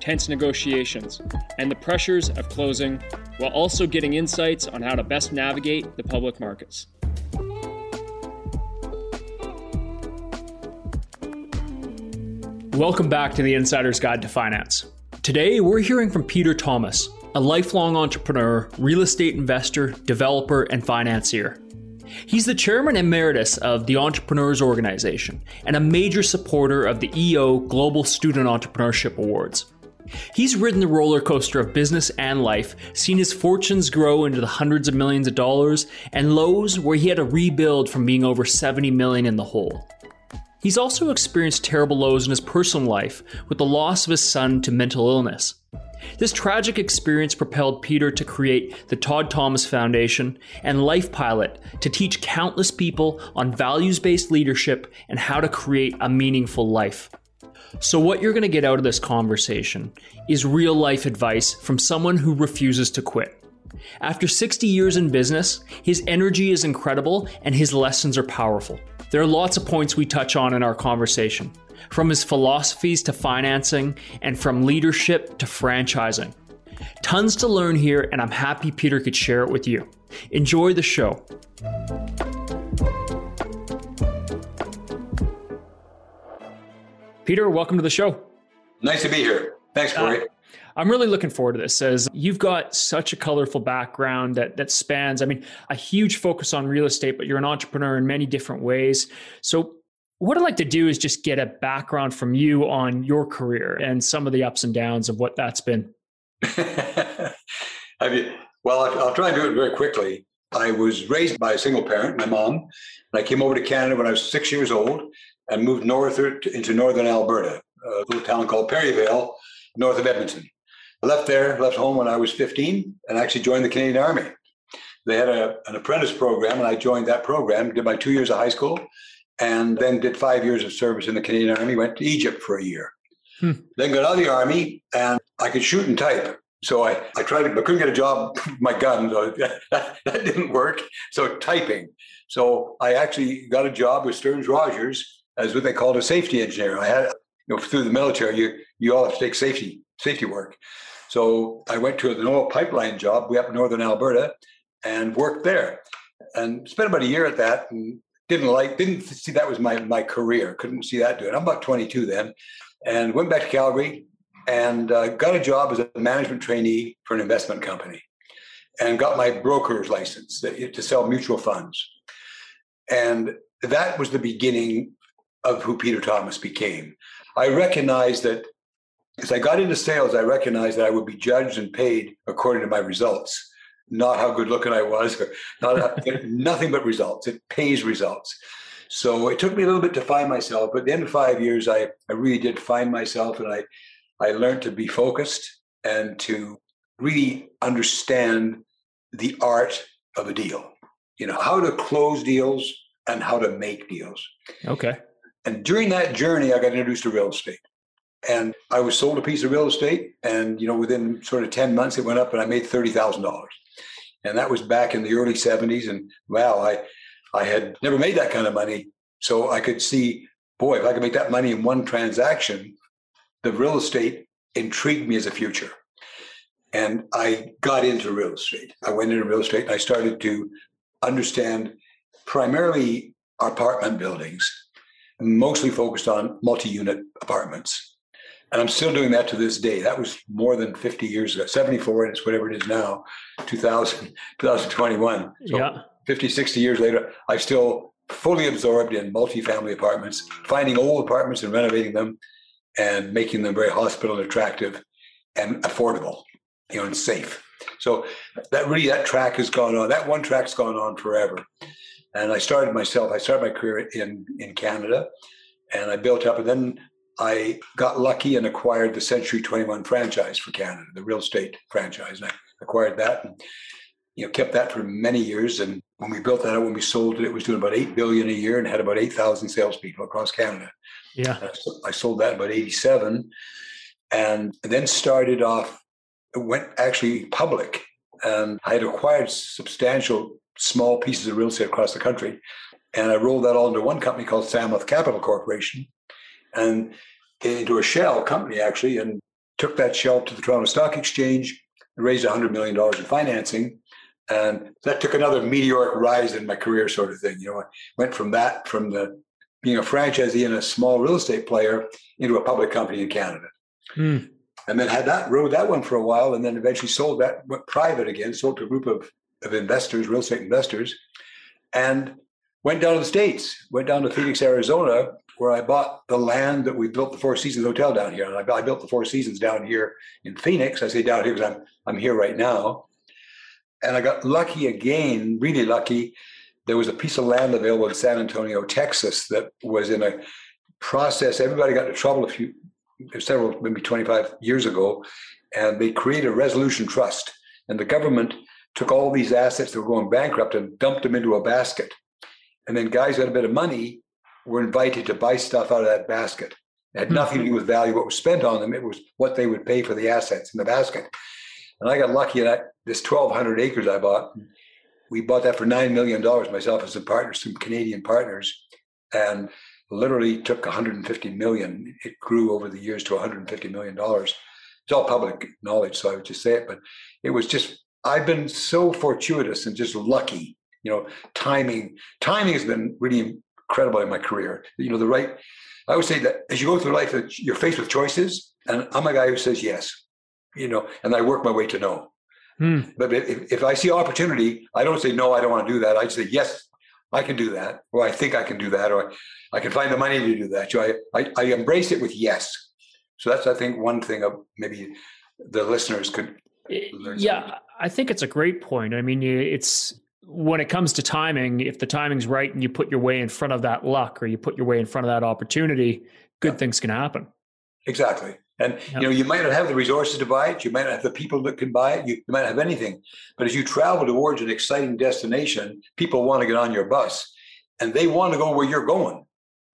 tense negotiations, and the pressures of closing, while also getting insights on how to best navigate the public markets. Welcome back to the Insider's Guide to Finance. Today, we're hearing from Peter Thomas, a lifelong entrepreneur, real estate investor, developer, and financier. He's the chairman emeritus of the Entrepreneurs Organization and a major supporter of the EO Global Student Entrepreneurship Awards. He's ridden the roller coaster of business and life, seen his fortunes grow into the hundreds of millions of dollars, and lows where he had to rebuild from being over 70 million in the hole. He's also experienced terrible lows in his personal life with the loss of his son to mental illness. This tragic experience propelled Peter to create the Todd Thomas Foundation and Life Pilot to teach countless people on values based leadership and how to create a meaningful life. So, what you're going to get out of this conversation is real life advice from someone who refuses to quit. After 60 years in business, his energy is incredible and his lessons are powerful. There are lots of points we touch on in our conversation from his philosophies to financing, and from leadership to franchising. Tons to learn here, and I'm happy Peter could share it with you. Enjoy the show. Peter, welcome to the show. Nice to be here. Thanks, Corey. Uh, I'm really looking forward to this as you've got such a colorful background that that spans, I mean, a huge focus on real estate, but you're an entrepreneur in many different ways. So what I'd like to do is just get a background from you on your career and some of the ups and downs of what that's been. I mean, well, I'll try and do it very quickly. I was raised by a single parent, my mom, and I came over to Canada when I was six years old and moved north into northern Alberta, a little town called Perryvale, north of Edmonton. I left there, left home when I was 15, and actually joined the Canadian Army. They had a, an apprentice program, and I joined that program, did my two years of high school, and then did five years of service in the Canadian Army, went to Egypt for a year. Hmm. Then got out of the Army and I could shoot and type. So I, I tried but couldn't get a job with my gun. So that, that didn't work. So typing. So I actually got a job with Stearns Rogers as what they called a safety engineer. I had, you know, through the military, you, you all have to take safety, safety work. So I went to an oil pipeline job way up in northern Alberta and worked there and spent about a year at that and didn't like, didn't see that was my my career. Couldn't see that doing. I'm about 22 then, and went back to Calgary and uh, got a job as a management trainee for an investment company, and got my broker's license to sell mutual funds, and that was the beginning of who Peter Thomas became. I recognized that as I got into sales, I recognized that I would be judged and paid according to my results not how good looking I was, or not nothing but results. It pays results. So it took me a little bit to find myself, but at the end of five years, I, I really did find myself and I, I learned to be focused and to really understand the art of a deal, you know, how to close deals and how to make deals. Okay. And during that journey, I got introduced to real estate. And I was sold a piece of real estate, and you know, within sort of 10 months, it went up and I made $30,000 and that was back in the early 70s and wow i i had never made that kind of money. So i could see boy if i could make that money in one transaction the real estate intrigued me as a future. And i got into real estate. I went into real estate and i started to understand primarily apartment buildings mostly focused on multi-unit apartments and I'm still doing that to this day. That was more than 50 years ago, 74, and it's whatever it is now, 2000, 2021. So yeah. 50, 60 years later, I'm still fully absorbed in multifamily apartments, finding old apartments and renovating them and making them very hospital attractive and affordable, you know, and safe. So that really, that track has gone on. That one track's gone on forever. And I started myself, I started my career in, in Canada and I built up, and then I got lucky and acquired the Century 21 franchise for Canada, the real estate franchise. And I acquired that and you know kept that for many years. And when we built that out, when we sold it, it was doing about eight billion a year and had about eight thousand salespeople across Canada. Yeah, I sold that in about '87, and then started off. Went actually public, and I had acquired substantial small pieces of real estate across the country, and I rolled that all into one company called Samoth Capital Corporation, and into a shell company actually, and took that shell to the Toronto Stock Exchange, and raised $100 million in financing, and that took another meteoric rise in my career, sort of thing. You know, I went from that, from the being a franchisee and a small real estate player, into a public company in Canada. Hmm. And then had that rode that one for a while, and then eventually sold that, went private again, sold to a group of, of investors, real estate investors, and went down to the States, went down to Phoenix, Arizona, where I bought the land that we built the Four Seasons Hotel down here. And I, I built the Four Seasons down here in Phoenix. I say down here because I'm I'm here right now. And I got lucky again, really lucky. There was a piece of land available in San Antonio, Texas, that was in a process. Everybody got into trouble a few, several, maybe 25 years ago, and they created a resolution trust. And the government took all these assets that were going bankrupt and dumped them into a basket. And then guys who had a bit of money were invited to buy stuff out of that basket. It had hmm. nothing to do with value, what was spent on them. It was what they would pay for the assets in the basket. And I got lucky that this 1,200 acres I bought, we bought that for $9 million, myself and some partners, some Canadian partners, and literally took 150 million. It grew over the years to 150 million dollars. It's all public knowledge, so I would just say it. But it was just I've been so fortuitous and just lucky. You know, timing timing has been really incredible in my career. You know, the right. I would say that as you go through life, you're faced with choices, and I'm a guy who says yes you know, and I work my way to no. Hmm. But if, if I see opportunity, I don't say no, I don't want to do that. I say yes, I can do that, or I think I can do that, or I can find the money to do that. So I, I, I embrace it with yes. So that's I think one thing of maybe the listeners could. Yeah. I think it's a great point. I mean, it's when it comes to timing, if the timing's right and you put your way in front of that luck or you put your way in front of that opportunity, good yeah. things can happen. Exactly. And yep. you know, you might not have the resources to buy it, you might not have the people that can buy it, you, you might not have anything. But as you travel towards an exciting destination, people want to get on your bus and they want to go where you're going.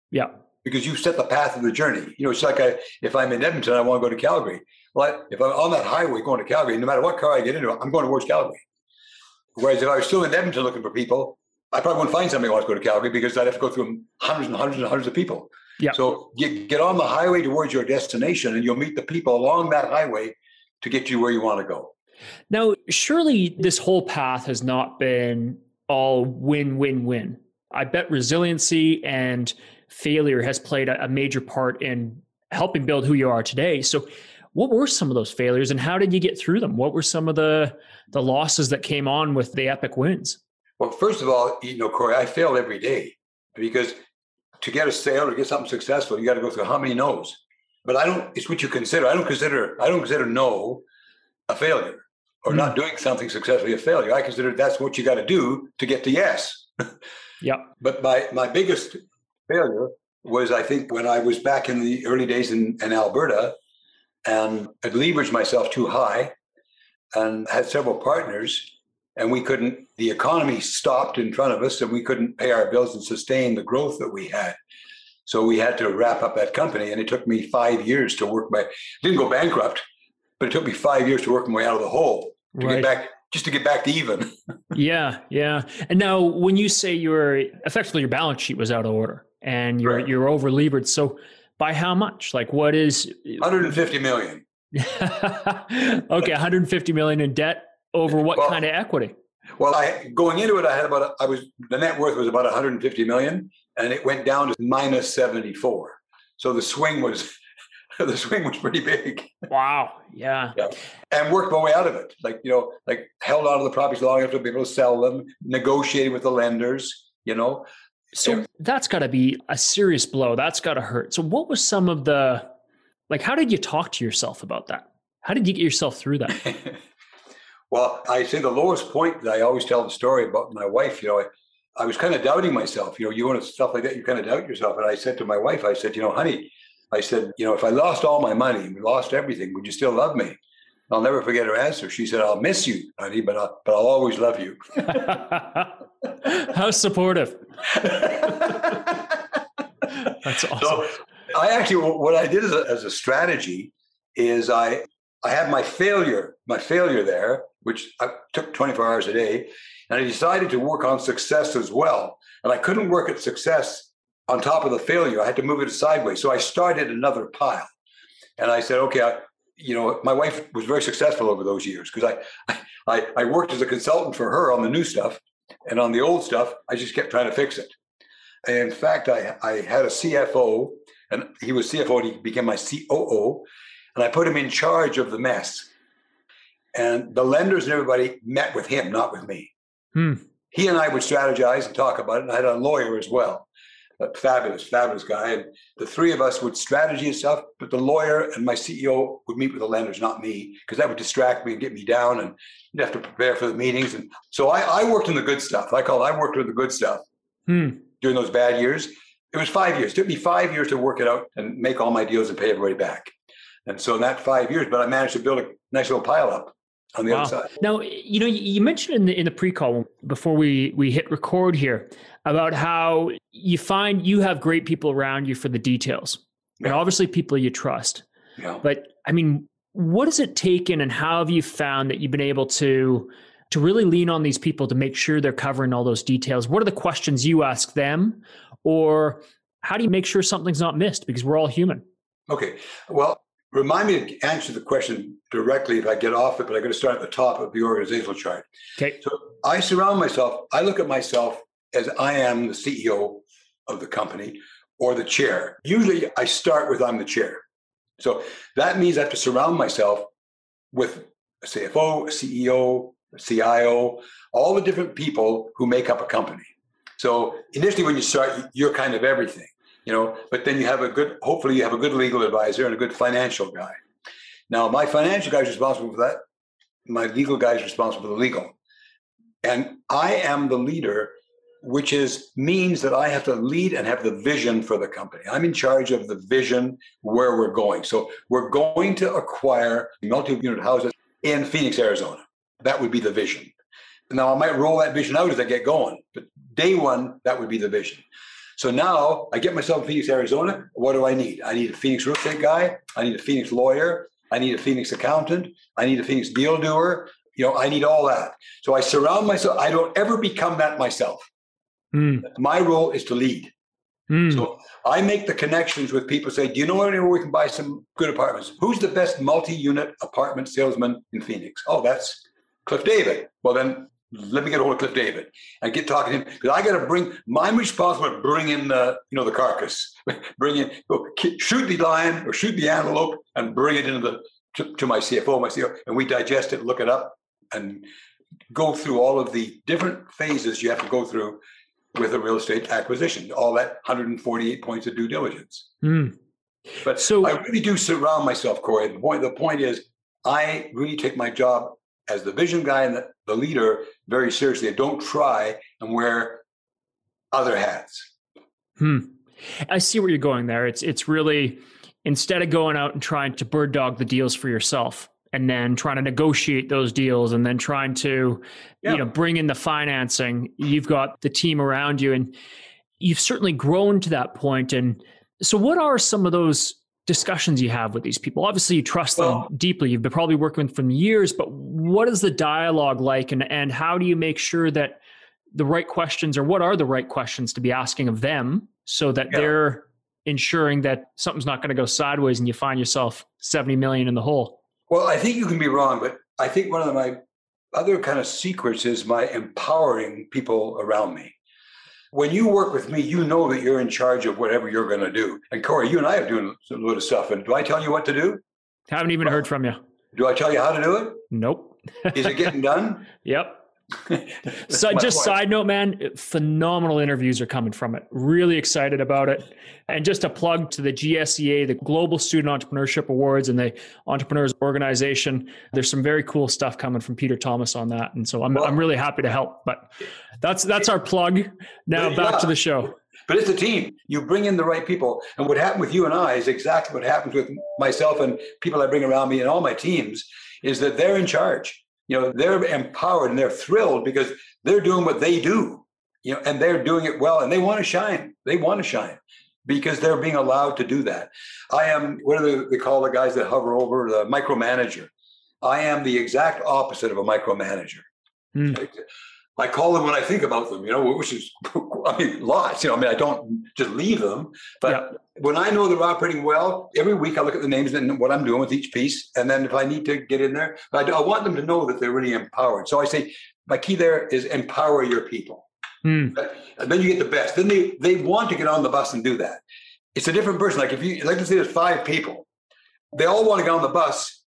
Yeah. Because you set the path of the journey. You know, it's like I, if I'm in Edmonton, I want to go to Calgary. Well, if I'm on that highway going to Calgary, no matter what car I get into, I'm going towards Calgary. Whereas if I was still in Edmonton looking for people, I probably wouldn't find somebody who wants to go to Calgary because I'd have to go through hundreds and hundreds and hundreds of people. Yeah. So get, get on the highway towards your destination and you'll meet the people along that highway to get you where you want to go. Now, surely this whole path has not been all win, win, win. I bet resiliency and failure has played a, major part in helping build who you are today. So, what were some of those failures and how did you get through them? What were some of the the losses that came on with the epic wins? Well, first of all, you know, Corey, I fail every day because to get a sale or get something successful, you got to go through how many no's. But I don't. It's what you consider. I don't consider. I don't consider no a failure or mm not doing something successfully a failure. I consider that's what you got to do to get to yes. yeah. But my my biggest failure was I think when I was back in the early days in, in Alberta and had leveraged myself too high and had several partners and we couldn't the economy stopped in front of us and we couldn't pay our bills and sustain the growth that we had. So we had to wrap up that company and it took me five years to work my didn't go bankrupt but it took me five years to work my way out of the hole to right. get back just to get back to even. Yeah yeah. And now when you say you're effectively your balance sheet was out of order and you're right. you're over levered so by how much like what is 150 million okay 150 million in debt over what well, kind of equity? Well, I going into it, I had about I was the net worth was about 150 million, and it went down to minus 74. So the swing was the swing was pretty big. Wow. Yeah. yeah. And worked my way out of it. Like, you know, like held on to the properties long enough to be able to sell them, negotiated with the lenders, you know. So yeah. that's got to be a serious blow. That's got to hurt. So what was some of the like how did you talk to yourself about that? How did you get yourself through that? Well, I say the lowest point that I always tell the story about my wife, you know, I, I was kind of doubting myself. You know, you want to stuff like that, you kind of doubt yourself. And I said to my wife, I said, you know, honey, I said, you know, if I lost all my money, we lost everything, would you still love me? I'll never forget her answer. She said, "I'll miss you, honey, but I'll, but I'll always love you." How supportive! That's awesome. So I actually, what I did as a, as a strategy is I I had my failure, my failure there, which I took 24 hours a day, and I decided to work on success as well. And I couldn't work at success on top of the failure. I had to move it sideways. So I started another pile, and I said, okay, I, you know, my wife was very successful over those years because I, I, I worked as a consultant for her on the new stuff, and on the old stuff, I just kept trying to fix it. And in fact, I, I had a CFO, and he was CFO, and he became my COO, and I put him in charge of the mess. And the lenders and everybody met with him, not with me. Hmm. He and I would strategize and talk about it. And I had a lawyer as well a fabulous, fabulous guy. And the three of us would strategy and stuff, but the lawyer and my CEO would meet with the lenders, not me, because that would distract me and get me down and you'd have to prepare for the meetings. And so I, I worked in the good stuff. I call it, I worked with the good stuff hmm. during those bad years. It was five years. It took me five years to work it out and make all my deals and pay everybody back. And so in that five years, but I managed to build a nice little pile up on the wow. other side. Now, you know, you mentioned in the in the pre-call before we we hit record here about how you find you have great people around you for the details. Yeah. And obviously people you trust. Yeah. But I mean, what has it taken and how have you found that you've been able to to really lean on these people to make sure they're covering all those details? What are the questions you ask them or how do you make sure something's not missed because we're all human? Okay. Well, remind me to answer the question directly if I get off it, but I'm going to start at the top of the organizational chart. Okay. So I surround myself, I look at myself as I am the CEO of the company or the chair. Usually I start with I'm the chair. So that means I have to surround myself with a CFO, a CEO, a CIO, all the different people who make up a company. So initially when you start, you're kind of everything, you know, but then you have a good, hopefully you have a good legal advisor and a good financial guy. Now my financial guy is responsible for that. My legal guy is responsible for the legal. And I am the leader which is means that I have to lead and have the vision for the company. I'm in charge of the vision where we're going. So we're going to acquire multi-unit houses in Phoenix, Arizona. That would be the vision. Now I might roll that vision out as I get going, but day one, that would be the vision. So now I get myself in Phoenix, Arizona. What do I need? I need a Phoenix real estate guy. I need a Phoenix lawyer. I need a Phoenix accountant. I need a Phoenix deal doer. You know, I need all that. So I surround myself. I don't ever become that myself. Mm. My role is to lead. Mm. So I make the connections with people. Say, do you know anywhere we can buy some good apartments? Who's the best multi-unit apartment salesman in Phoenix? Oh, that's Cliff David. Well, then let me get a hold of Cliff David and get talking to him because I got to bring. I'm responsible to bring in the you know the carcass, bring in shoot the lion or shoot the antelope and bring it into the to, to my CFO, my CEO, and we digest it, look it up, and go through all of the different phases you have to go through with a real estate acquisition, all that 148 points of due diligence. Mm. But so I really do surround myself, Corey. The point, the point is, I really take my job as the vision guy and the, the leader very seriously. I don't try and wear other hats. Hmm. I see where you're going there. It's it's really instead of going out and trying to bird dog the deals for yourself, and then trying to negotiate those deals and then trying to yeah. you know bring in the financing you've got the team around you and you've certainly grown to that point and so what are some of those discussions you have with these people obviously you trust well, them deeply you've been probably working with them for years but what is the dialogue like and and how do you make sure that the right questions or what are the right questions to be asking of them so that yeah. they're ensuring that something's not going to go sideways and you find yourself 70 million in the hole well, I think you can be wrong, but I think one of my other kind of secrets is my empowering people around me. When you work with me, you know that you're in charge of whatever you're going to do. And Corey, you and I are doing a little stuff. And do I tell you what to do? Haven't even well, heard from you. Do I tell you how to do it? Nope. is it getting done? Yep. so just point. side note, man, phenomenal interviews are coming from it. Really excited about it. And just a plug to the GSEA, the Global Student Entrepreneurship Awards and the Entrepreneurs Organization. There's some very cool stuff coming from Peter Thomas on that. And so I'm, well, I'm really happy to help. But that's that's our plug. Now back yeah. to the show. But it's a team. You bring in the right people. And what happened with you and I is exactly what happens with myself and people I bring around me and all my teams is that they're in charge. You know, they're empowered and they're thrilled because they're doing what they do. You know, and they're doing it well and they want to shine. They want to shine because they're being allowed to do that. I am what do they call the guys that hover over the micromanager? I am the exact opposite of a micromanager. Mm. I call them when I think about them, you know, which is, I mean, lots, you know, I mean, I don't just leave them, but yeah. When I know they're operating well, every week I look at the names and what I'm doing with each piece. And then if I need to get in there, I, I want them to know that they're really empowered. So I say, my key there is empower your people. Mm. And then you get the best. Then they, they want to get on the bus and do that. It's a different person. Like if you, like to say there's five people, they all want to get on the bus,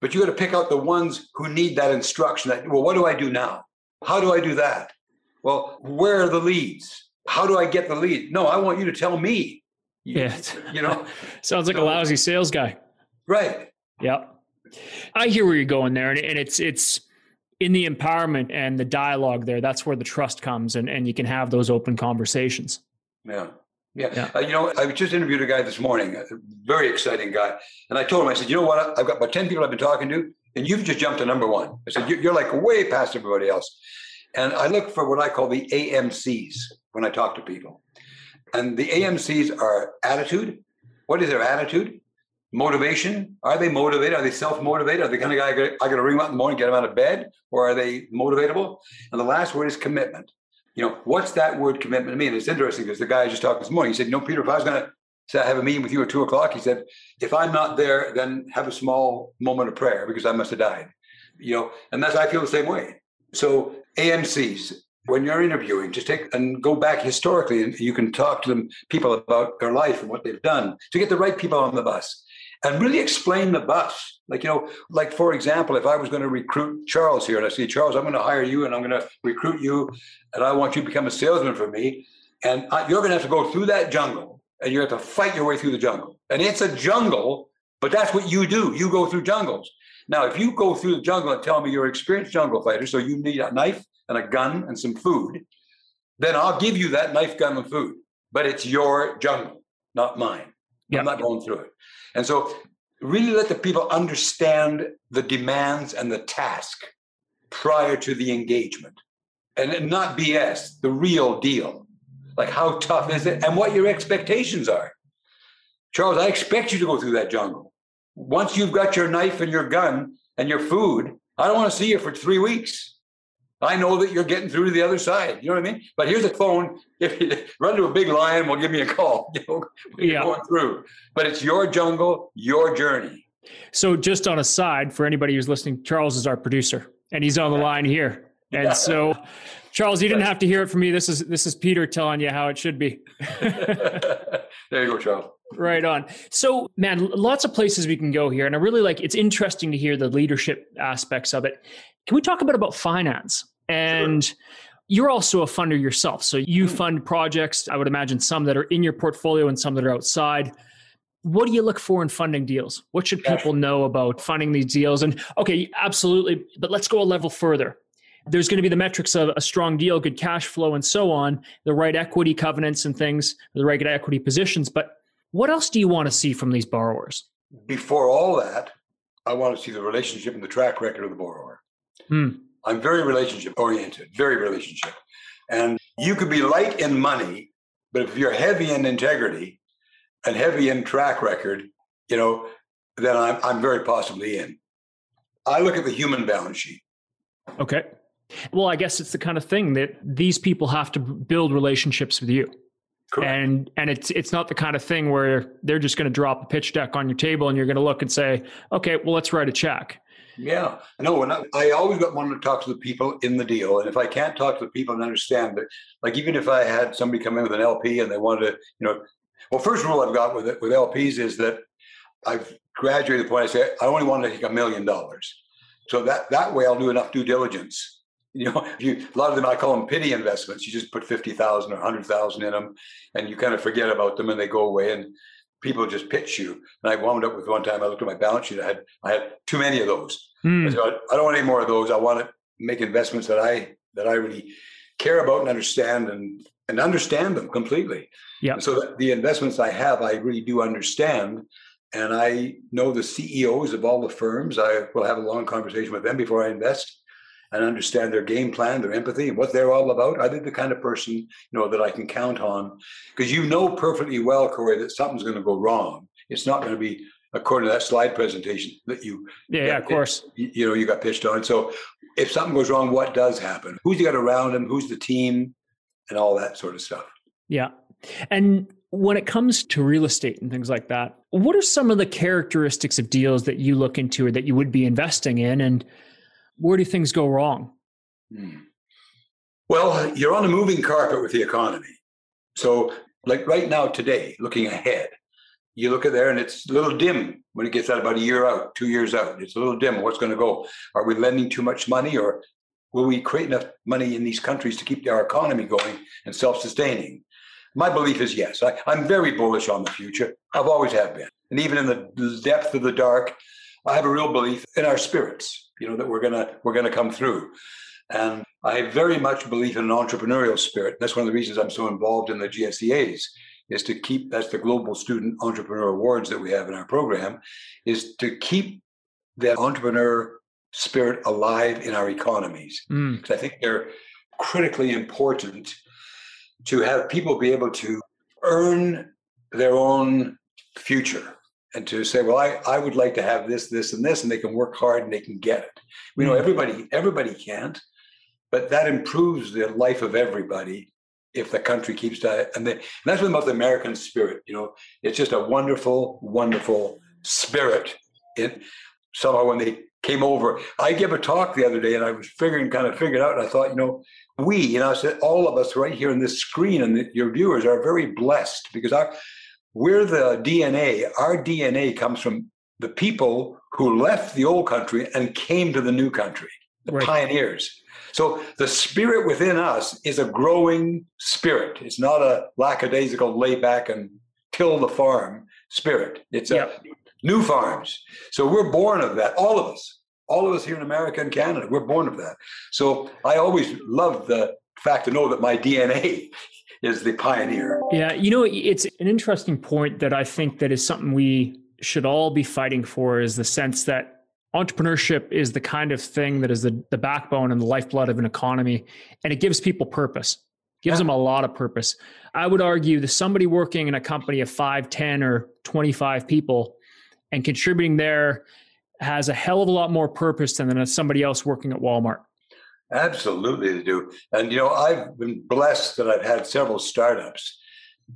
but you got to pick out the ones who need that instruction that, well, what do I do now? How do I do that? Well, where are the leads? How do I get the lead? No, I want you to tell me. Yeah. You know, sounds like so, a lousy sales guy. Right. Yeah. I hear where you're going there. And, and it's, it's, in the empowerment and the dialogue there, that's where the trust comes and, and you can have those open conversations. Yeah. Yeah. yeah. Uh, you know, I just interviewed a guy this morning, a very exciting guy. And I told him, I said, you know what? I've got about 10 people I've been talking to, and you've just jumped to number one. I said, you're like way past everybody else. And I look for what I call the AMCs when I talk to people. And the AMCs are attitude. What is their attitude? Motivation. Are they motivated? Are they self motivated? Are they kind of guy I got to ring them up in the morning, get them out of bed? Or are they motivatable? And the last word is commitment. You know, what's that word commitment mean? It's interesting because the guy I just talked this morning, he said, you know, Peter, if I was going to have a meeting with you at two o'clock. He said, if I'm not there, then have a small moment of prayer because I must have died. You know, and that's I feel the same way. So AMCs, when you're interviewing, just take and go back historically and you can talk to them people about their life and what they've done to get the right people on the bus and really explain the bus. Like, you know, like for example, if I was going to recruit Charles here and I say, Charles, I'm going to hire you and I'm going to recruit you and I want you to become a salesman for me. And I, you're going to have to go through that jungle and you have to fight your way through the jungle. And it's a jungle, but that's what you do. You go through jungles. Now, if you go through the jungle and tell me you're an experienced jungle fighter, so you need a knife and a gun and some food, then I'll give you that knife, gun, and food. But it's your jungle, not mine. Yep. I'm not going through it. And so, really let the people understand the demands and the task prior to the engagement and not BS, the real deal. Like, how tough is it and what your expectations are. Charles, I expect you to go through that jungle. Once you've got your knife and your gun and your food, I don't want to see you for three weeks. I know that you're getting through to the other side. You know what I mean? But here's a phone. If you run to a big lion, will give me a call. You know, yeah. going through. But it's your jungle, your journey. So, just on a side, for anybody who's listening, Charles is our producer, and he's on the line here. And yeah. so, Charles, you didn't have to hear it from me. This is this is Peter telling you how it should be. there you go, Charles. Right on. So, man, lots of places we can go here, and I really like. It's interesting to hear the leadership aspects of it. Can we talk a bit about finance? And sure. you're also a funder yourself, so you mm-hmm. fund projects. I would imagine some that are in your portfolio and some that are outside what do you look for in funding deals? What should people know about funding these deals? And okay, absolutely, but let's go a level further there's going to be the metrics of a strong deal, good cash flow, and so on, the right equity covenants and things, the right equity positions. But what else do you want to see from these borrowers? Before all that, I want to see the relationship and the track record of the borrower. Hmm. I'm very relationship oriented, very relationship. And you could be light in money, but if you're heavy in integrity and heavy in track record, you know, then I'm, I'm very possibly in. I look at the human balance sheet. Okay. Well, I guess it's the kind of thing that these people have to build relationships with you. Correct. And and it's it's not the kind of thing where they're just going to drop a pitch deck on your table and you're going to look and say, okay, well, let's write a check. Yeah, no, and I, I always wanted to talk to the people in the deal, and if I can't talk to the people and understand that, like even if I had somebody come in with an LP and they wanted to, you know, well, first rule I've got with it with LPs is that I've graduated the point I say I only want to take a million dollars, so that that way I'll do enough due diligence. You know, you, a lot of them I call them pity investments. You just put fifty thousand or hundred thousand in them, and you kind of forget about them, and they go away, and people just pitch you. And I wound up with one time. I looked at my balance sheet. I had I had too many of those. Hmm. I, said, I don't want any more of those. I want to make investments that I that I really care about and understand, and and understand them completely. Yeah. So the investments I have, I really do understand. And I know the CEOs of all the firms. I will have a long conversation with them before I invest and understand their game plan, their empathy, and what they're all about. Are they the kind of person you know that I can count on? Because you know perfectly well, Corey, that something's going to go wrong. It's not going to be according to that slide presentation that you yeah, yeah of course you, you know you got pitched on. So if something goes wrong, what does happen? Who's you got around him? Who's the team? And all that sort of stuff. Yeah. And when it comes to real estate and things like that, what are some of the characteristics of deals that you look into or that you would be investing in? And where do things go wrong? Hmm. Well, you're on a moving carpet with the economy. So, like right now, today, looking ahead, you look at there and it's a little dim when it gets out about a year out, two years out. It's a little dim. What's going to go? Are we lending too much money or will we create enough money in these countries to keep our economy going and self sustaining? My belief is yes. I, am very bullish on the future. I've always have been. And even in the depth of the dark, I have a real belief in our spirits, you know, that we're gonna we're gonna come through. And I very much believe in an entrepreneurial spirit. That's one of the reasons I'm so involved in the GSEAs is to keep that's the global student entrepreneur awards that we have in our program is to keep that entrepreneur spirit alive in our economies mm. i think they're critically important to have people be able to earn their own future and to say well I, I would like to have this this and this and they can work hard and they can get it we know mm. everybody everybody can't but that improves the life of everybody if the country keeps that. And, and that's what about the American spirit. You know, it's just a wonderful, wonderful spirit. It somehow when they came over, I gave a talk the other day, and I was figuring, kind of figured out, and I thought, you know, we, you know, I said all of us right here in this screen and the, your viewers are very blessed because our we're the DNA. Our DNA comes from the people who left the old country and came to the new country, the right. pioneers. So the spirit within us is a growing spirit. It's not a lackadaisical lay back and till the farm spirit. It's yep. a new farms. So we're born of that. All of us, all of us here in America and Canada, we're born of that. So I always love the fact to know that my DNA is the pioneer. Yeah, you know, it's an interesting point that I think that is something we should all be fighting for is the sense that entrepreneurship is the kind of thing that is the, the backbone and the lifeblood of an economy and it gives people purpose gives yeah. them a lot of purpose i would argue that somebody working in a company of 5 10 or 25 people and contributing there has a hell of a lot more purpose than somebody else working at walmart absolutely they do and you know i've been blessed that i've had several startups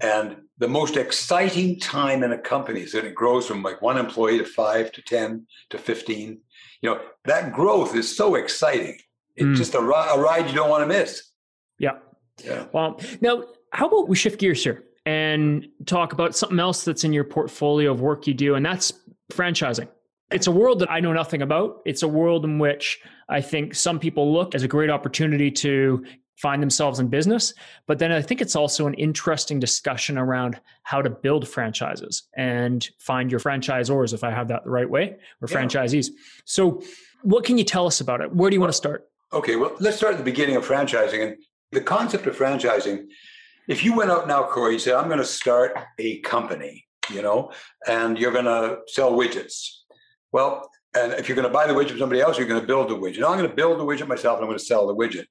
and the most exciting time in a company is that it grows from like one employee to five to 10 to 15. You know, that growth is so exciting. It's mm. just a, a ride you don't want to miss. Yeah. Yeah. Well, now, how about we shift gears here and talk about something else that's in your portfolio of work you do, and that's franchising. It's a world that I know nothing about. It's a world in which I think some people look as a great opportunity to find themselves in business. But then I think it's also an interesting discussion around how to build franchises and find your franchisors, if I have that the right way, or yeah. franchisees. So, what can you tell us about it? Where do you want to start? Okay, well, let's start at the beginning of franchising. And the concept of franchising, if you went out now, Corey, you said, I'm going to start a company, you know, and you're going to sell widgets. Well, and if you're going to buy the widget from somebody else, you're going to build the widget. Now, I'm going to build the widget myself and I'm going to sell the widget.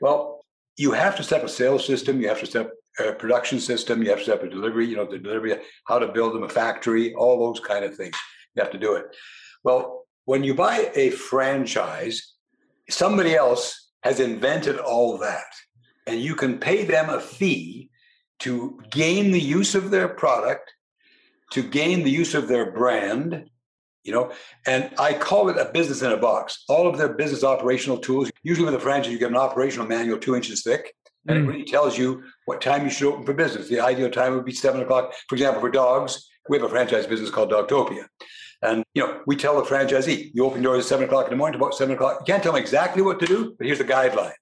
Well, you have to set up a sales system, you have to set up a production system, you have to set up a delivery, you know, the delivery, how to build them a factory, all those kind of things. You have to do it. Well, when you buy a franchise, somebody else has invented all that. And you can pay them a fee to gain the use of their product, to gain the use of their brand, you know? And i call it a business in a box. All of their business operational tools usually with a franchise you get an operational manual two inches thick and mm. it really tells you what time you should open for business. The ideal time would be seven o'clock for example for dogs we have a franchise business called dogtopia. And you know we tell the franchisee you open doors at seven o'clock in the morning to about seven o'clock. You can't tell them exactly what to do but here's the guideline.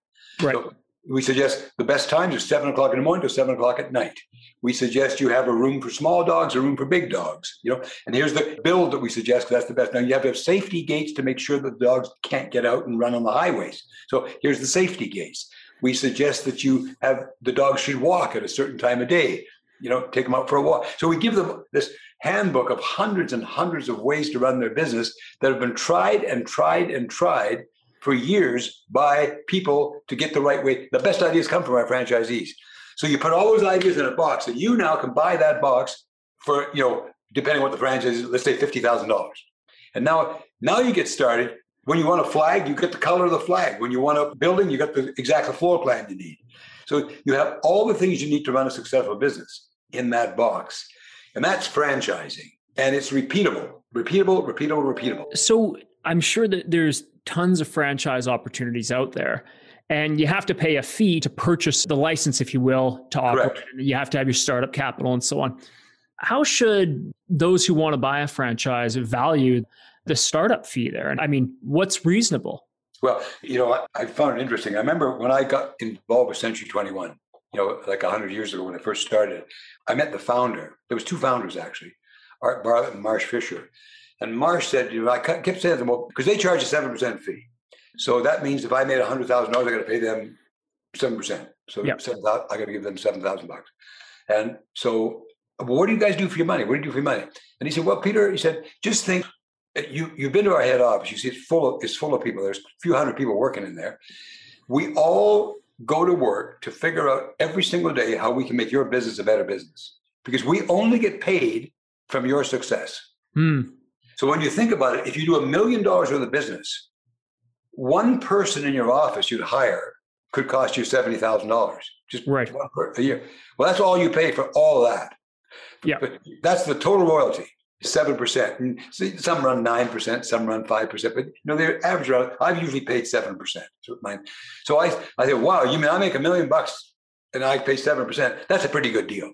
Right. so we suggest the best times are seven o'clock in the morning to seven o'clock at night. We suggest you have a room for small dogs, a room for big dogs. You know, and here's the build that we suggest. That's the best. Now you have to have safety gates to make sure that the dogs can't get out and run on the highways. So here's the safety gates. We suggest that you have the dog should walk at a certain time of day. You know, take them out for a walk. So we give them this handbook of hundreds and hundreds of ways to run their business that have been tried and tried and tried for years by people to get the right way. The best ideas come from our franchisees. So you put all those ideas in a box and you now can buy that box for, you know, depending on what the franchise is, let's say $50,000. And now, now you get started. When you want a flag, you get the color of the flag. When you want a building, you got the exact floor plan you need. So you have all the things you need to run a successful business in that box. And that's franchising. And it's repeatable, repeatable, repeatable, repeatable. So I'm sure that there's tons of franchise opportunities out there. And you have to pay a fee to purchase the license, if you will, to operate. Correct. You have to have your startup capital and so on. How should those who want to buy a franchise value the startup fee there? And I mean, what's reasonable? Well, you know, I, I found it interesting. I remember when I got involved with Century 21, you know, like 100 years ago when I first started, I met the founder. There was two founders, actually, Art Bartlett and Marsh Fisher. And Marsh said, you know, I kept saying to them, well, because they charge a 7% fee. So that means if I made $100,000, I got to pay them 7%. So yep. 7, I got to give them 7,000 bucks. And so, well, what do you guys do for your money? What do you do for your money? And he said, well, Peter, he said, just think you, you've been to our head office. You see, it's full of, it's full of people. There's a few hundred people working in there. We all go to work to figure out every single day how we can make your business a better business because we only get paid from your success. Hmm. So when you think about it, if you do a million dollars worth of business, one person in your office you'd hire could cost you seventy thousand dollars, just right. a year. Well, that's all you pay for all that. Yeah, but that's the total royalty, seven percent. And some run nine percent, some run five percent, but you know they're average. I've usually paid seven percent. So I, I say, wow, you mean I make a million bucks and I pay seven percent? That's a pretty good deal.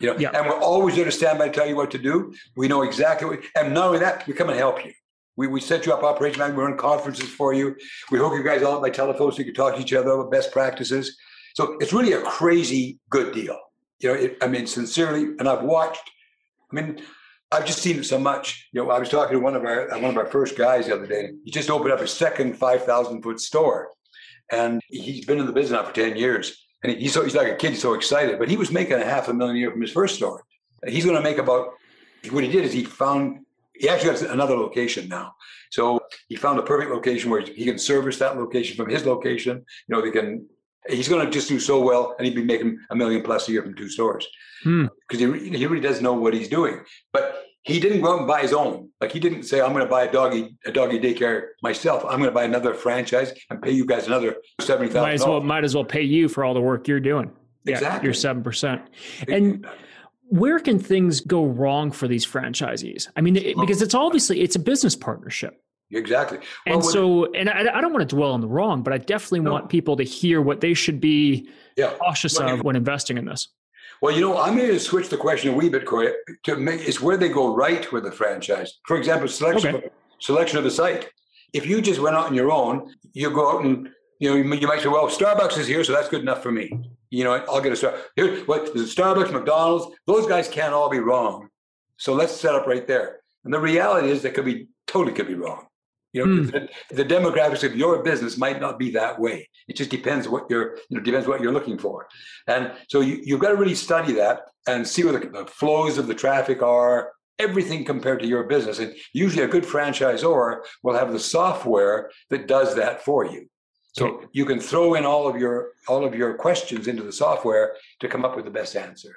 You know, yeah. and we're always there to stand by, and tell you what to do. We know exactly what, and not only that, we come and help you. We, we set you up operation man. We run conferences for you. We hook you guys all up by telephone so you can talk to each other about best practices. So it's really a crazy good deal. You know, it, I mean, sincerely, and I've watched. I mean, I've just seen it so much. You know, I was talking to one of our one of our first guys the other day. He just opened up a second five thousand foot store, and he's been in the business now for ten years. And he's so he's like a kid, he's so excited. But he was making a half a million a year from his first store. He's going to make about. What he did is he found he actually has another location now. So he found a perfect location where he can service that location from his location. You know, they can. He's going to just do so well, and he'd be making a million plus a year from two stores because hmm. he, he really does know what he's doing. But he didn't go out and buy his own. Like he didn't say, "I'm going to buy a doggy a doggy daycare myself. I'm going to buy another franchise and pay you guys another seventy thousand." Might as well might as well pay you for all the work you're doing. Exactly, yeah, you're seven percent. And where can things go wrong for these franchisees? I mean, because it's obviously it's a business partnership. Exactly. Well, and so, and I, I, don't want to dwell on the wrong, but I definitely no. want people to hear what they should be yeah. cautious of when investing in this. Well, you know, I'm going to switch the question a wee bit, Corey, to make it's where they go right with the franchise. For example, selection okay. of, selection of the site. If you just went out on your own, you go out and you know you might say, well, Starbucks is here, so that's good enough for me. You know, I'll get a star. Here, what? Starbucks, McDonald's? Those guys can't all be wrong. So let's set up right there. And the reality is, that could be totally could be wrong. You know, mm. the, the, demographics of your business might not be that way. It just depends what you're, you know, depends what you're looking for. And so you, you've got to really study that and see where the, the flows of the traffic are, everything compared to your business. And usually a good franchisor will have the software that does that for you. So you can throw in all of your all of your questions into the software to come up with the best answer.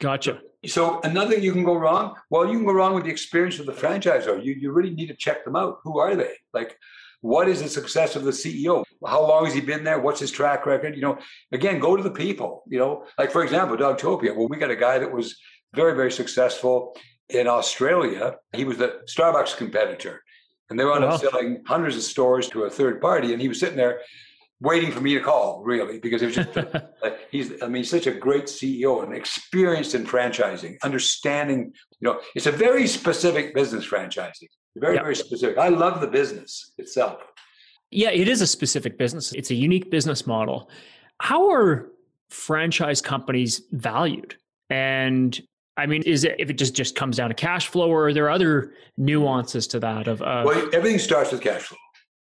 Gotcha. So another thing you can go wrong. Well, you can go wrong with the experience of the franchisor. You you really need to check them out. Who are they? Like, what is the success of the CEO? How long has he been there? What's his track record? You know, again, go to the people. You know, like for example, Dogtopia. Well, we got a guy that was very very successful in Australia. He was the Starbucks competitor, and they wound wow. up selling hundreds of stores to a third party. And he was sitting there waiting for me to call, really, because it was just he's. I mean, he's such a great CEO and experienced in franchising, understanding. You know, it's a very specific business franchising. Very, yep. very specific. I love the business itself. Yeah, it is a specific business. It's a unique business model. How are franchise companies valued? And I mean, is it if it just just comes down to cash flow, or are there other nuances to that? Of uh, well, everything starts with cash flow.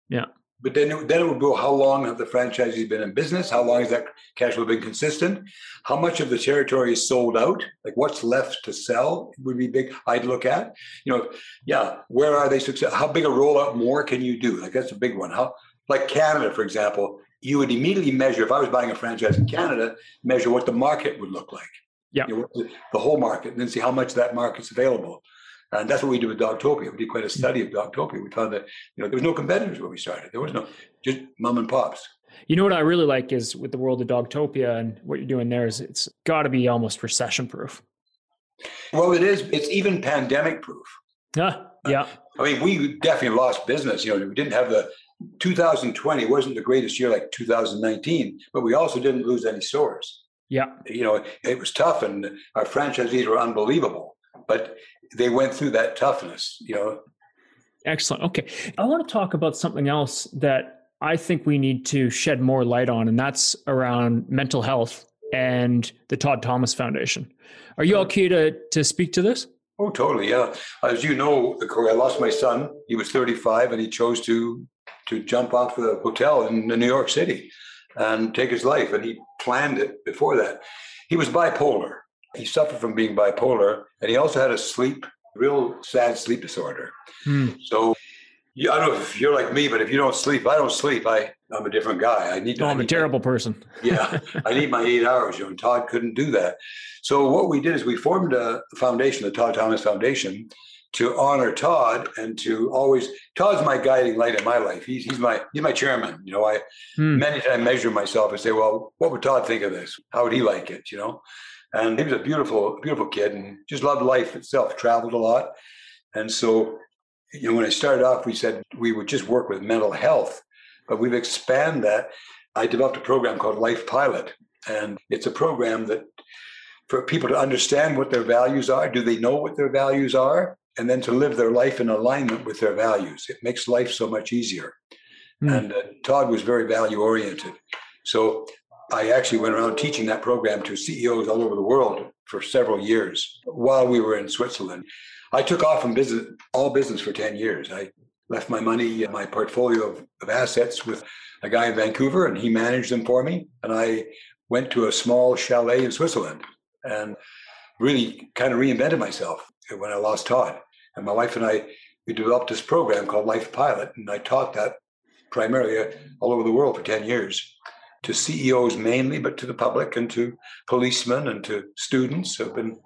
Yeah but then, then it would go how long have the franchisees been in business? How long has that cash flow been consistent? How much of the territory is sold out? Like what's left to sell would be big. I'd look at, you know, yeah, where are they success? How big a rollout more can you do? Like that's a big one. How, like Canada, for example, you would immediately measure, if I was buying a franchise in Canada, measure what the market would look like. Yeah. You know, the, the whole market, and then see how much that market's available. And that's what we did with Dogtopia. We did quite a study of Dogtopia. We found that you know there was no competitors when we started. There was no just mom and pops. You know what I really like is with the world of Dogtopia and what you're doing there is it's got to be almost recession proof. Well, it is. It's even pandemic proof. Yeah, uh, yeah. I mean, we definitely lost business. You know, we didn't have the 2020 wasn't the greatest year like 2019, but we also didn't lose any stores. Yeah. You know, it was tough, and our franchisees were unbelievable, but they went through that toughness. You know. Excellent. Okay, I want to talk about something else that I think we need to shed more light on, and that's around mental health and the Todd Thomas Foundation. Are you all okay to to speak to this? Oh, totally. Yeah. As you know, Corey, I lost my son. He was 35 and he chose to to jump off the hotel in New York City and take his life. And he planned it before that. He was bipolar. He suffered from being bipolar and he also had a sleep, real sad sleep disorder. Hmm. So I don't know if you're like me, but if you don't sleep, I don't sleep. I, I'm a different guy. I need. No, I'm a terrible person. yeah, I need my eight hours. You know, and Todd couldn't do that. So what we did is we formed a foundation, the Todd Thomas Foundation, to honor Todd and to always. Todd's my guiding light in my life. He's he's my he's my chairman. You know, I hmm. many times measure myself and say, well, what would Todd think of this? How would he like it? You know, and he was a beautiful beautiful kid and just loved life itself. Traveled a lot, and so you know, when I started off, we said we would just work with mental health, but we've expanded that. I developed a program called Life Pilot, and it's a program that for people to understand what their values are. Do they know what their values are? And then to live their life in alignment with their values. It makes life so much easier. Mm. And uh, Todd was very value oriented. So I actually went around teaching that program to CEOs all over the world for several years while we were in Switzerland. I took off from business, all business for 10 years. I left my money, uh, my portfolio of, of assets with a guy in Vancouver, and he managed them for me. And I went to a small chalet in Switzerland and really kind of reinvented myself when I lost Todd. And my wife and I, we developed this program called Life Pilot, and I taught that primarily uh, all over the world for 10 years to CEOs mainly, but to the public and to policemen and to students have been,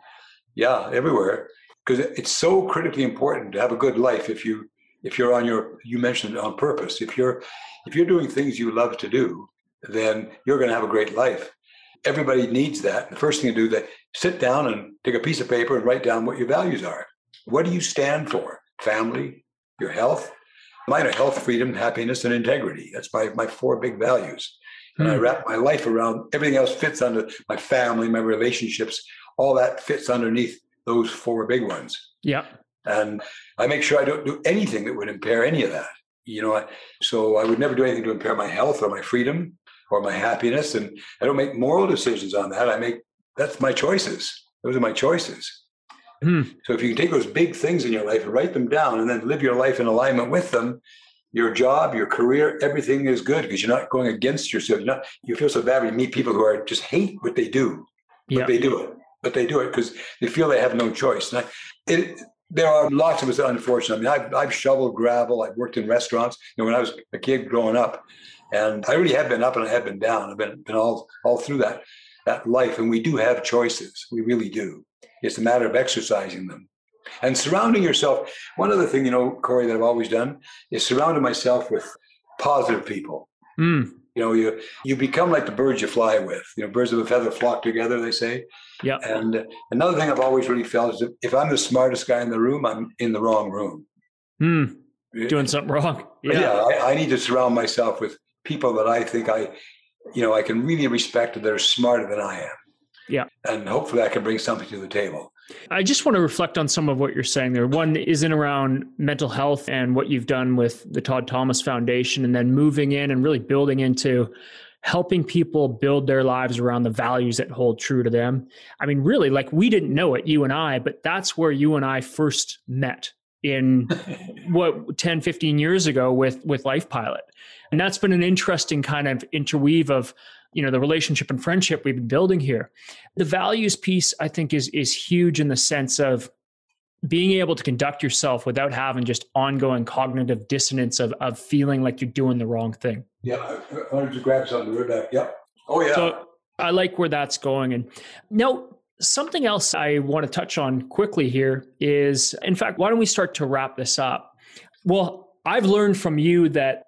yeah, everywhere. Because it's so critically important to have a good life if you if you're on your you mentioned it on purpose. If you're if you're doing things you love to do then you're going to have a great life. Everybody needs that. The first thing to do that sit down and take a piece of paper and write down what your values are. What do you stand for? Family your health mine are health freedom happiness and integrity. That's my my four big values and i hmm. wrap my life around everything else fits under my family my relationships all that fits underneath those four big ones. Yeah. And I make sure I don't do anything that would impair any of that. You know, so I would never do anything to impair my health or my freedom or my happiness. And I don't make moral decisions on that. I make that's my choices. Those are my choices. Hmm. So if you can take those big things in your life and write them down and then live your life in alignment with them, your job, your career, everything is good because you're not going against yourself. You're not, you feel so bad when you meet people who are just hate what they do, but yeah. they do it but they do it because they feel they have no choice. And I, it, there are lots of us that unfortunate. I mean, I've, I've shoveled gravel. I've worked in restaurants. You know, when I was a kid growing up, and I really have been up and I have been down. I've been been all all through that that life, and we do have choices. We really do. It's a matter of exercising them and surrounding yourself. One other thing, you know, Corey, that I've always done is surrounding myself with positive people. Mm. You know, you you become like the birds you fly with. You know, birds of a feather flock together. They say. Yeah. And another thing I've always really felt is that if I'm the smartest guy in the room, I'm in the wrong room. Hmm. Doing something wrong. Yeah. yeah I, I, need to surround myself with people that I think I, you know, I can really respect that are smarter than I am. Yeah. And hopefully I can bring something to the table. I just want to reflect on some of what you're saying there. One is in around mental health and what you've done with the Todd Thomas Foundation, and then moving in and really building into helping people build their lives around the values that hold true to them. I mean, really, like we didn't know it, you and I, but that's where you and I first met in what 10 15 years ago with with life pilot and that's been an interesting kind of interweave of you know the relationship and friendship we've been building here. The values piece i think is is huge in the sense of being able to conduct yourself without having just ongoing cognitive dissonance of, of feeling like you're doing the wrong thing. Yeah i wanted to grab something right back yep. Oh yeah. So i like where that's going. And now something else i want to touch on quickly here is in fact why don't we start to wrap this up? Well i've learned from you that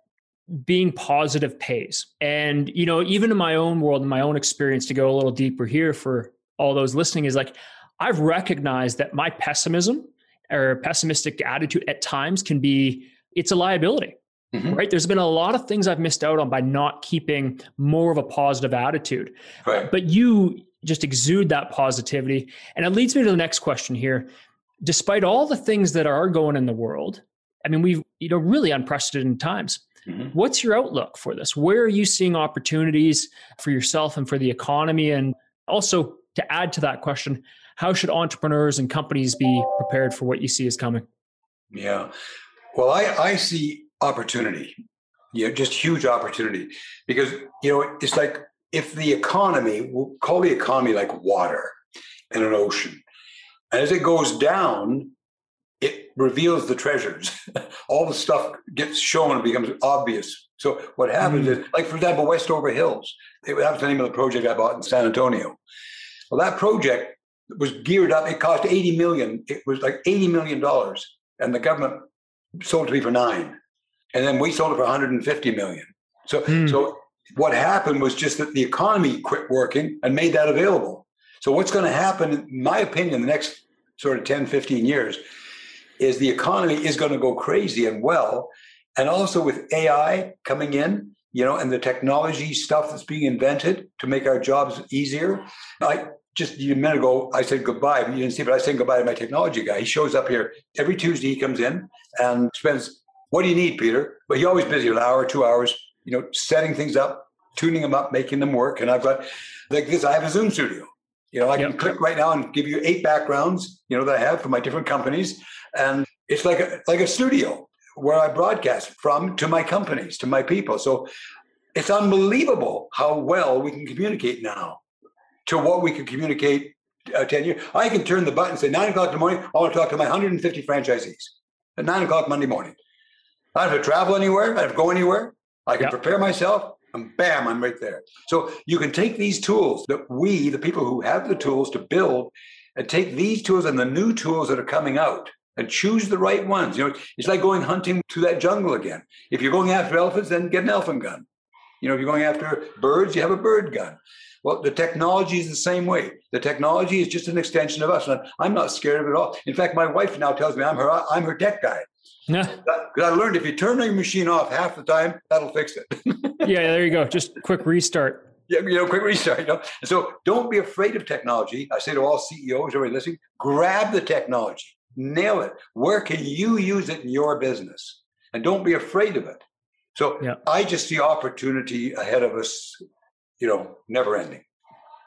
being positive pays. And, you know, even in my own world, in my own experience, to go a little deeper here for all those listening, is like I've recognized that my pessimism or pessimistic attitude at times can be it's a liability. Mm-hmm. Right. There's been a lot of things I've missed out on by not keeping more of a positive attitude. Right. But you just exude that positivity. And it leads me to the next question here. Despite all the things that are going in the world, I mean, we've, you know, really unprecedented times. Mm-hmm. What's your outlook for this? Where are you seeing opportunities for yourself and for the economy? And also, to add to that question, how should entrepreneurs and companies be prepared for what you see is coming? Yeah. Well, I, I see opportunity, you know, just huge opportunity because, you know, it's like if the economy, we'll call the economy like water in an ocean. And as it goes down, reveals the treasures. All the stuff gets shown and becomes obvious. So what happens mm. is, like for example, Westover Hills. That was the name of the project I bought in San Antonio. Well, that project was geared up. It cost eighty million. It was like eighty million dollars, and the government sold it to me for nine, and then we sold it for one hundred and fifty million. So, mm. so what happened was just that the economy quit working and made that available. So what's going to happen, in my opinion, the next sort of 10, 15 years is the economy is going to go crazy and well. And also with AI coming in, you know, and the technology stuff that's being invented to make our jobs easier. I just a minute ago, I said goodbye, but you didn't see, but I said goodbye to my technology guy. He shows up here every Tuesday. He comes in and spends, what do you need, Peter? But he's always busy, an hour, two hours, you know, setting things up, tuning them up, making them work. And I've got like this, I have a Zoom studio. You know, I can yep. click right now and give you eight backgrounds, you know, that I have for my different companies. And it's like a, like a studio where I broadcast from to my companies, to my people. So it's unbelievable how well we can communicate now to what we could communicate uh, 10 years. I can turn the button and say, nine o'clock in the morning, I want to talk to my 150 franchisees at nine o'clock Monday morning. I don't have to travel anywhere. I don't have to go anywhere. I can yep. prepare myself and bam, I'm right there. So you can take these tools that we, the people who have the tools to build, and take these tools and the new tools that are coming out and choose the right ones. You know, it's like going hunting to that jungle again. If you're going after elephants, then get an elephant gun. You know, if you're going after birds, you have a bird gun. Well, the technology is the same way. The technology is just an extension of us. And I'm not scared of it at all. In fact, my wife now tells me I'm her I'm her tech guy. Because I learned if you turn your machine off half the time, that'll fix it. yeah, there you go. Just quick restart. Yeah, you know, quick restart. You know, and so don't be afraid of technology. I say to all CEOs, everybody listening, grab the technology nail it. Where can you use it in your business? And don't be afraid of it. So yeah. I just see opportunity ahead of us, you know, never ending.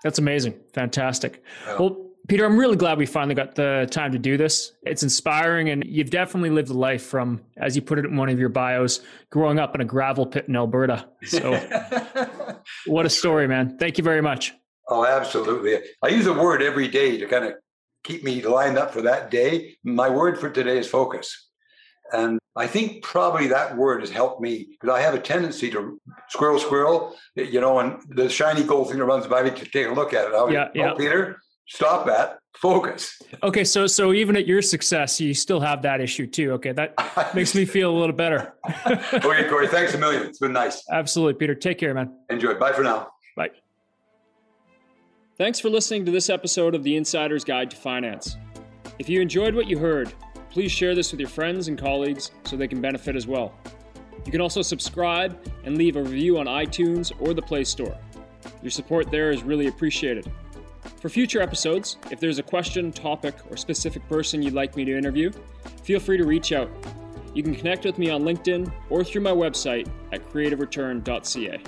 That's amazing. Fantastic. Yeah. Well, Peter, I'm really glad we finally got the time to do this. It's inspiring, and you've definitely lived a life from, as you put it in one of your bios, growing up in a gravel pit in Alberta. So, what a story, man. Thank you very much. Oh, absolutely. I use a word every day to kind of keep me lined up for that day. My word for today is focus. And I think probably that word has helped me because I have a tendency to squirrel, squirrel, you know, and the shiny gold thing that runs by me to take a look at it. I'll, yeah, oh, yeah. Peter, stop that. Focus. Okay, so so even at your success, you still have that issue too. Okay, that makes me feel a little better. okay, Corey, thanks a million. It's been nice. Absolutely, Peter. Take care, man. Enjoy. Bye for now. Bye. Thanks for listening to this episode of The Insider's Guide to Finance. If you enjoyed what you heard, please share this with your friends and colleagues so they can benefit as well. You can also subscribe and leave a review on iTunes or the Play Store. Your support there is really appreciated. For future episodes, if there's a question, topic, or specific person you'd like me to interview, feel free to reach out. You can connect with me on LinkedIn or through my website at creativereturn.ca.